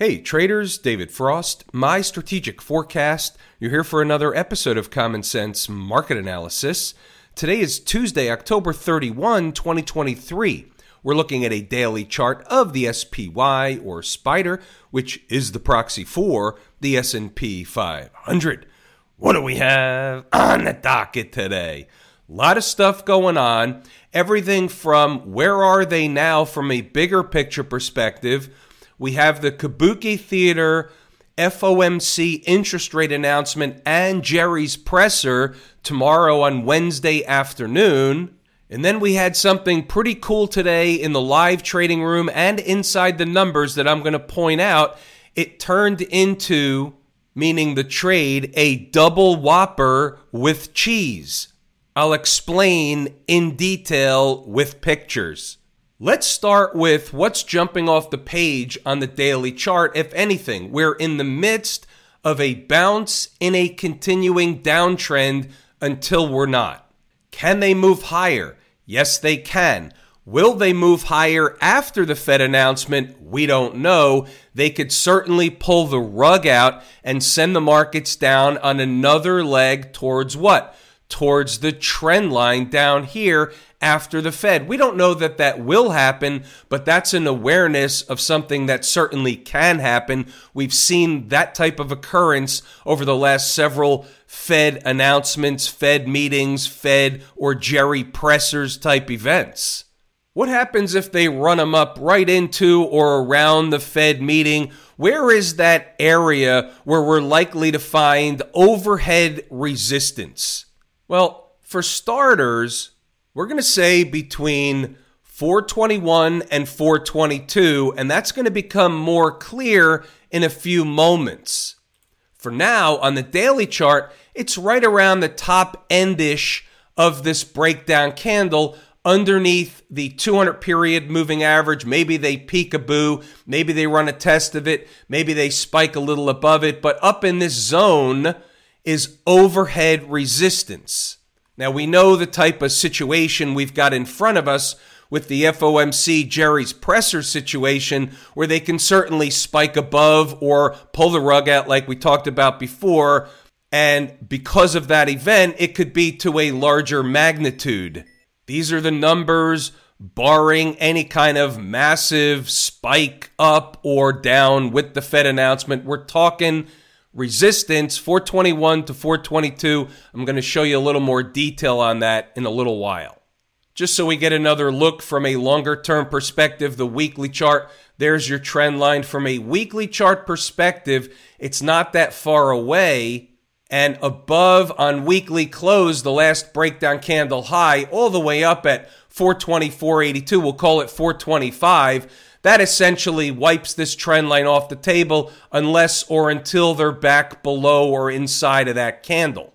Hey traders, David Frost, my strategic forecast. You're here for another episode of Common Sense Market Analysis. Today is Tuesday, October 31, 2023. We're looking at a daily chart of the SPY or Spider, which is the proxy for the S&P 500. What do we have on the docket today? A lot of stuff going on. Everything from where are they now from a bigger picture perspective we have the Kabuki Theater FOMC interest rate announcement and Jerry's presser tomorrow on Wednesday afternoon. And then we had something pretty cool today in the live trading room and inside the numbers that I'm going to point out. It turned into, meaning the trade, a double whopper with cheese. I'll explain in detail with pictures. Let's start with what's jumping off the page on the daily chart. If anything, we're in the midst of a bounce in a continuing downtrend until we're not. Can they move higher? Yes, they can. Will they move higher after the Fed announcement? We don't know. They could certainly pull the rug out and send the markets down on another leg towards what? Towards the trend line down here after the Fed. We don't know that that will happen, but that's an awareness of something that certainly can happen. We've seen that type of occurrence over the last several Fed announcements, Fed meetings, Fed or Jerry Pressers type events. What happens if they run them up right into or around the Fed meeting? Where is that area where we're likely to find overhead resistance? Well, for starters, we're going to say between 421 and 422, and that's going to become more clear in a few moments. For now, on the daily chart, it's right around the top endish of this breakdown candle underneath the 200 period moving average. Maybe they peak a boo, maybe they run a test of it, maybe they spike a little above it, but up in this zone is overhead resistance. Now, we know the type of situation we've got in front of us with the FOMC Jerry's presser situation, where they can certainly spike above or pull the rug out, like we talked about before. And because of that event, it could be to a larger magnitude. These are the numbers, barring any kind of massive spike up or down with the Fed announcement. We're talking resistance 421 to 422. I'm going to show you a little more detail on that in a little while. Just so we get another look from a longer term perspective, the weekly chart, there's your trend line. From a weekly chart perspective, it's not that far away. And above on weekly close, the last breakdown candle high, all the way up at 424.82, we'll call it 425 that essentially wipes this trend line off the table unless or until they're back below or inside of that candle.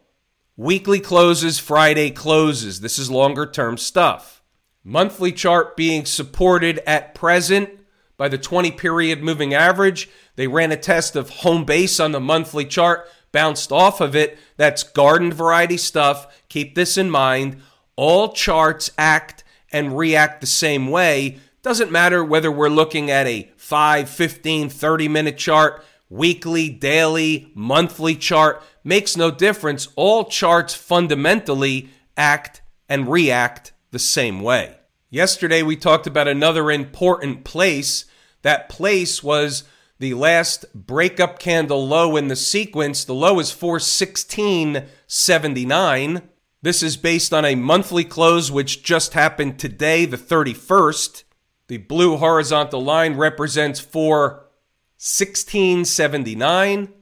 Weekly closes, Friday closes. This is longer term stuff. Monthly chart being supported at present by the 20 period moving average. They ran a test of home base on the monthly chart, bounced off of it. That's garden variety stuff. Keep this in mind. All charts act and react the same way. Doesn't matter whether we're looking at a 5, 15, 30 minute chart, weekly, daily, monthly chart, makes no difference. All charts fundamentally act and react the same way. Yesterday, we talked about another important place. That place was the last breakup candle low in the sequence. The low is 416.79. This is based on a monthly close, which just happened today, the 31st. The blue horizontal line represents 41679.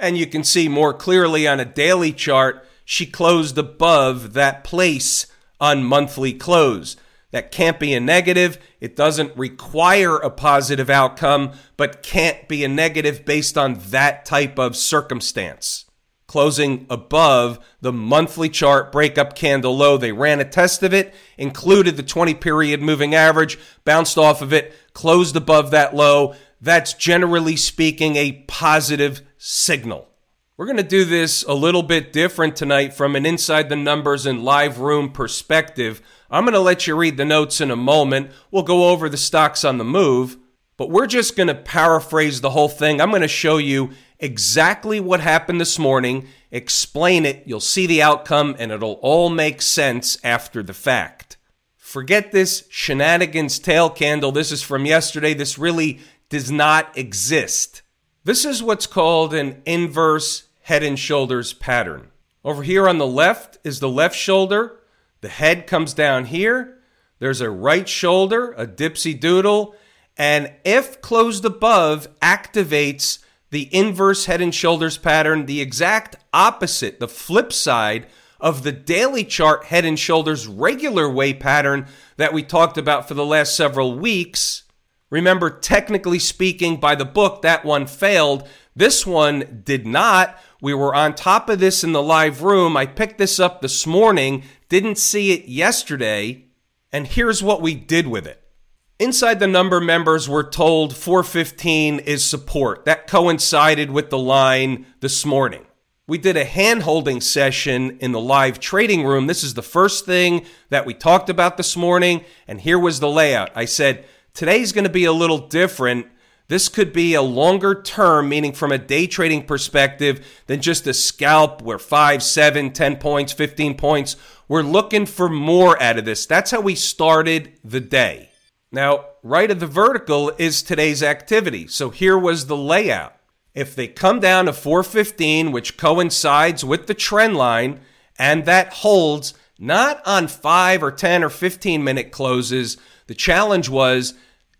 And you can see more clearly on a daily chart, she closed above that place on monthly close. That can't be a negative. It doesn't require a positive outcome, but can't be a negative based on that type of circumstance closing above the monthly chart breakup candle low. They ran a test of it, included the 20 period moving average, bounced off of it, closed above that low. That's generally speaking a positive signal. We're going to do this a little bit different tonight from an inside the numbers and live room perspective. I'm going to let you read the notes in a moment. We'll go over the stocks on the move. But we're just going to paraphrase the whole thing. I'm going to show you exactly what happened this morning, explain it, you'll see the outcome, and it'll all make sense after the fact. Forget this shenanigans tail candle. This is from yesterday. This really does not exist. This is what's called an inverse head and shoulders pattern. Over here on the left is the left shoulder. The head comes down here. There's a right shoulder, a dipsy doodle, and if closed above activates the inverse head and shoulders pattern, the exact opposite, the flip side of the daily chart head and shoulders regular way pattern that we talked about for the last several weeks. Remember, technically speaking, by the book, that one failed. This one did not. We were on top of this in the live room. I picked this up this morning, didn't see it yesterday, and here's what we did with it. Inside the number members were told 415 is support. That coincided with the line this morning. We did a hand holding session in the live trading room. This is the first thing that we talked about this morning. And here was the layout. I said, today's going to be a little different. This could be a longer term, meaning from a day trading perspective, than just a scalp where five, seven, 10 points, 15 points. We're looking for more out of this. That's how we started the day. Now, right of the vertical is today's activity. So here was the layout. If they come down to 415, which coincides with the trend line, and that holds not on 5 or 10 or 15 minute closes, the challenge was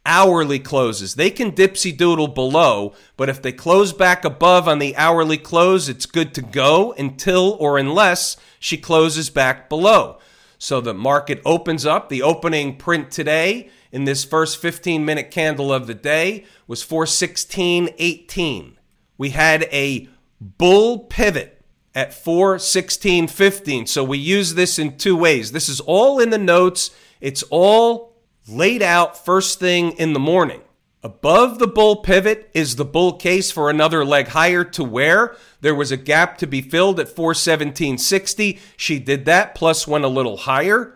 hourly closes. They can dipsy doodle below, but if they close back above on the hourly close, it's good to go until or unless she closes back below. So the market opens up. The opening print today in this first 15 minute candle of the day was 416.18. We had a bull pivot at 416.15. So we use this in two ways. This is all in the notes. It's all laid out first thing in the morning. Above the bull pivot is the bull case for another leg higher to where there was a gap to be filled at 417.60. She did that plus went a little higher.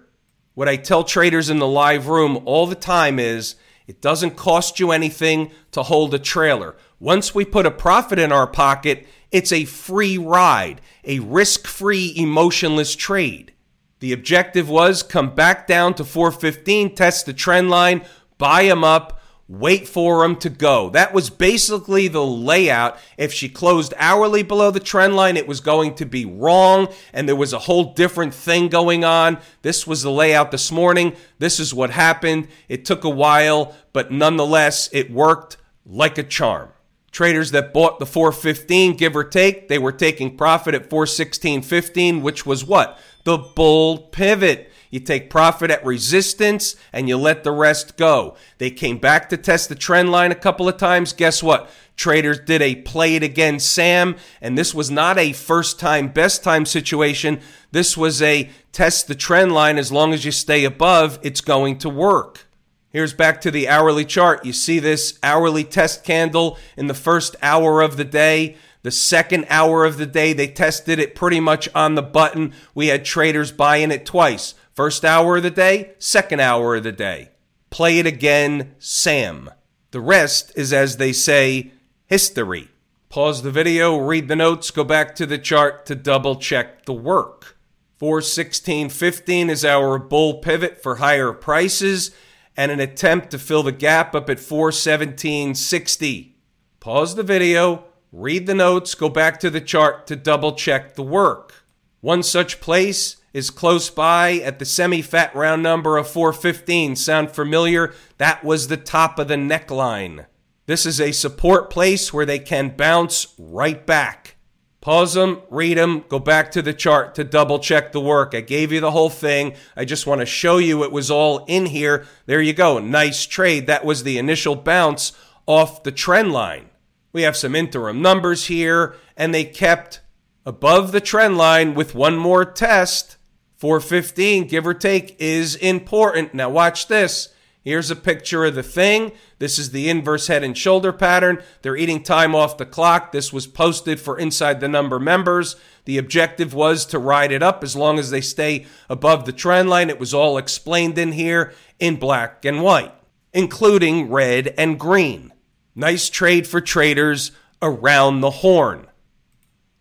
What I tell traders in the live room all the time is it doesn't cost you anything to hold a trailer. Once we put a profit in our pocket, it's a free ride, a risk free, emotionless trade. The objective was come back down to 415, test the trend line, buy them up, wait for them to go. That was basically the layout. If she closed hourly below the trend line, it was going to be wrong, and there was a whole different thing going on. This was the layout this morning. This is what happened. It took a while, but nonetheless, it worked like a charm. Traders that bought the 415, give or take, they were taking profit at 416.15, which was what? The bull pivot. You take profit at resistance and you let the rest go. They came back to test the trend line a couple of times. Guess what? Traders did a play it again, Sam, and this was not a first time, best time situation. This was a test the trend line as long as you stay above, it's going to work. Here's back to the hourly chart. You see this hourly test candle in the first hour of the day. The second hour of the day, they tested it pretty much on the button. We had traders buying it twice. First hour of the day, second hour of the day. Play it again, Sam. The rest is, as they say, history. Pause the video, read the notes, go back to the chart to double check the work. 416.15 is our bull pivot for higher prices and an attempt to fill the gap up at 417.60. Pause the video, read the notes, go back to the chart to double check the work. One such place is close by at the semi fat round number of 415. Sound familiar? That was the top of the neckline. This is a support place where they can bounce right back. Pause them, read them, go back to the chart to double check the work. I gave you the whole thing. I just want to show you it was all in here. There you go. Nice trade. That was the initial bounce off the trend line. We have some interim numbers here, and they kept above the trend line with one more test 415, give or take, is important. Now, watch this. Here's a picture of the thing. This is the inverse head and shoulder pattern. They're eating time off the clock. This was posted for Inside the Number members. The objective was to ride it up as long as they stay above the trend line. It was all explained in here in black and white. including red and green. Nice trade for traders around the horn.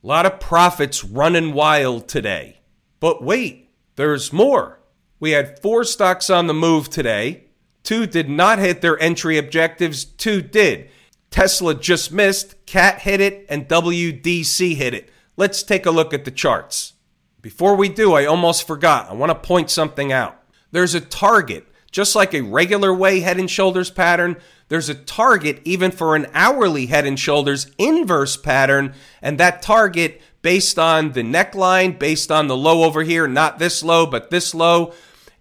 A lot of profits running wild today. But wait, there's more. We had four stocks on the move today. Two did not hit their entry objectives, two did. Tesla just missed, CAT hit it, and WDC hit it. Let's take a look at the charts. Before we do, I almost forgot. I want to point something out. There's a target, just like a regular way head and shoulders pattern, there's a target even for an hourly head and shoulders inverse pattern, and that target based on the neckline, based on the low over here, not this low, but this low,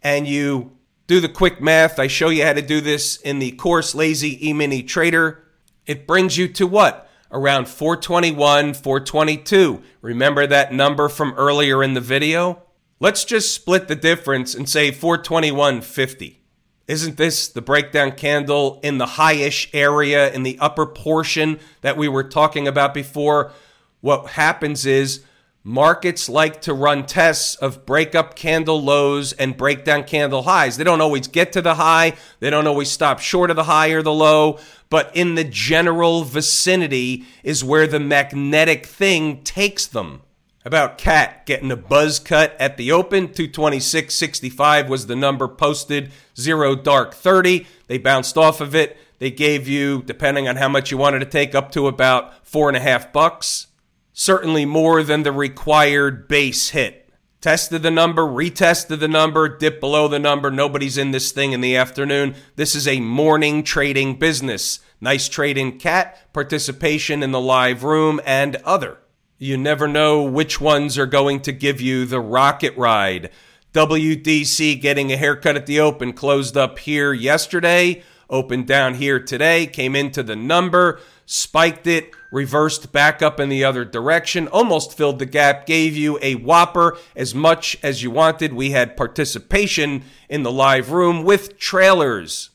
and you do the quick math. I show you how to do this in the course Lazy E-mini Trader. It brings you to what? Around 421, 422. Remember that number from earlier in the video? Let's just split the difference and say 421.50. Isn't this the breakdown candle in the highish area in the upper portion that we were talking about before? What happens is Markets like to run tests of breakup candle lows and breakdown candle highs. They don't always get to the high, they don't always stop short of the high or the low, but in the general vicinity is where the magnetic thing takes them. About Cat getting a buzz cut at the open, 226.65 was the number posted, zero dark 30. They bounced off of it. They gave you, depending on how much you wanted to take, up to about four and a half bucks certainly more than the required base hit. Tested the number, retested the number, dipped below the number. Nobody's in this thing in the afternoon. This is a morning trading business. Nice trade in cat, participation in the live room, and other. You never know which ones are going to give you the rocket ride. WDC getting a haircut at the open closed up here yesterday, opened down here today, came into the number spiked it, reversed back up in the other direction, almost filled the gap, gave you a whopper as much as you wanted. We had participation in the live room with trailers.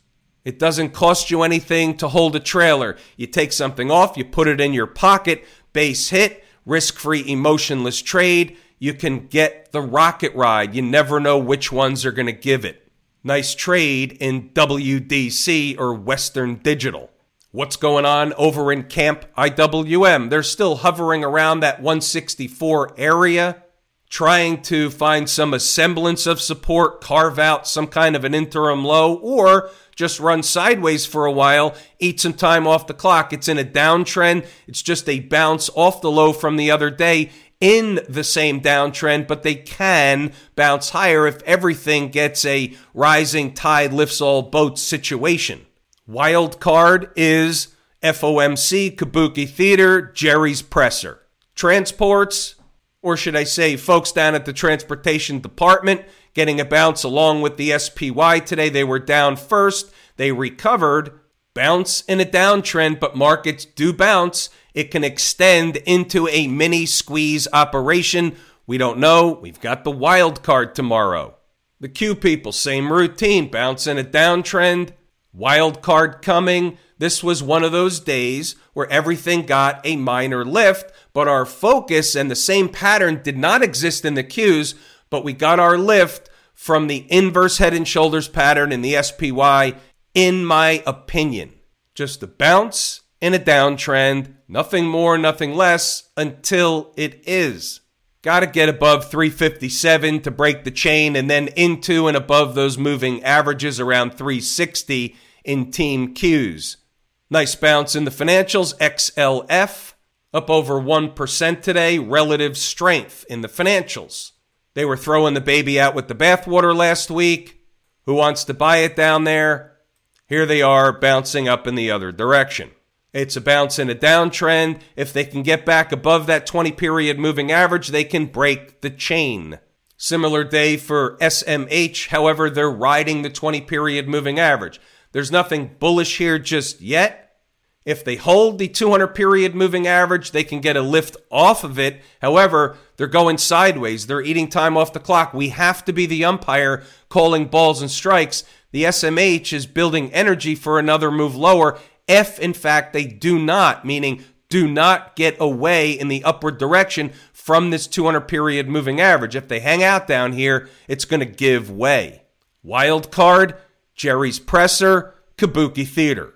It doesn't cost you anything to hold a trailer. You take something off, you put it in your pocket, base hit, risk free, emotionless trade. You can get the rocket ride. You never know which ones are going to give it. Nice trade in WDC or Western Digital. What's going on over in Camp IWM? They're still hovering around that 164 area, trying to find some semblance of support, carve out some kind of an interim low, or just run sideways for a while, eat some time off the clock. It's in a downtrend. It's just a bounce off the low from the other day in the same downtrend, but they can bounce higher if everything gets a rising tide lifts all boats situation. Wild card is FOMC, Kabuki Theater, Jerry's Presser. Transports, or should I say, folks down at the transportation department getting a bounce along with the SPY today. They were down first, they recovered. Bounce in a downtrend, but markets do bounce. It can extend into a mini squeeze operation. We don't know. We've got the wild card tomorrow. The Q people, same routine, bounce in a downtrend, Wild card coming. This was one of those days where everything got a minor lift, but our focus and the same pattern did not exist in the Qs, but we got our lift from the inverse head and shoulders pattern in the SPY, in my opinion. Just a bounce in a downtrend, nothing more, nothing less, until it is. Got to get above 357 to break the chain and then into and above those moving averages around 360 in team Qs. Nice bounce in the financials. XLF up over 1% today. Relative strength in the financials. They were throwing the baby out with the bathwater last week. Who wants to buy it down there? Here they are bouncing up in the other direction. It's a bounce in a downtrend. If they can get back above that 20 period moving average, they can break the chain. Similar day for SMH, however, they're riding the 20 period moving average. There's nothing bullish here just yet. If they hold the 200 period moving average, they can get a lift off of it. However, they're going sideways. They're eating time off the clock. We have to be the umpire calling balls and strikes. The SMH is building energy for another move lower, if in fact they do not, meaning do not get away in the upward direction from this 200 period moving average. If they hang out down here, it's going to give way. Wild card, Jerry's presser, Kabuki Theater.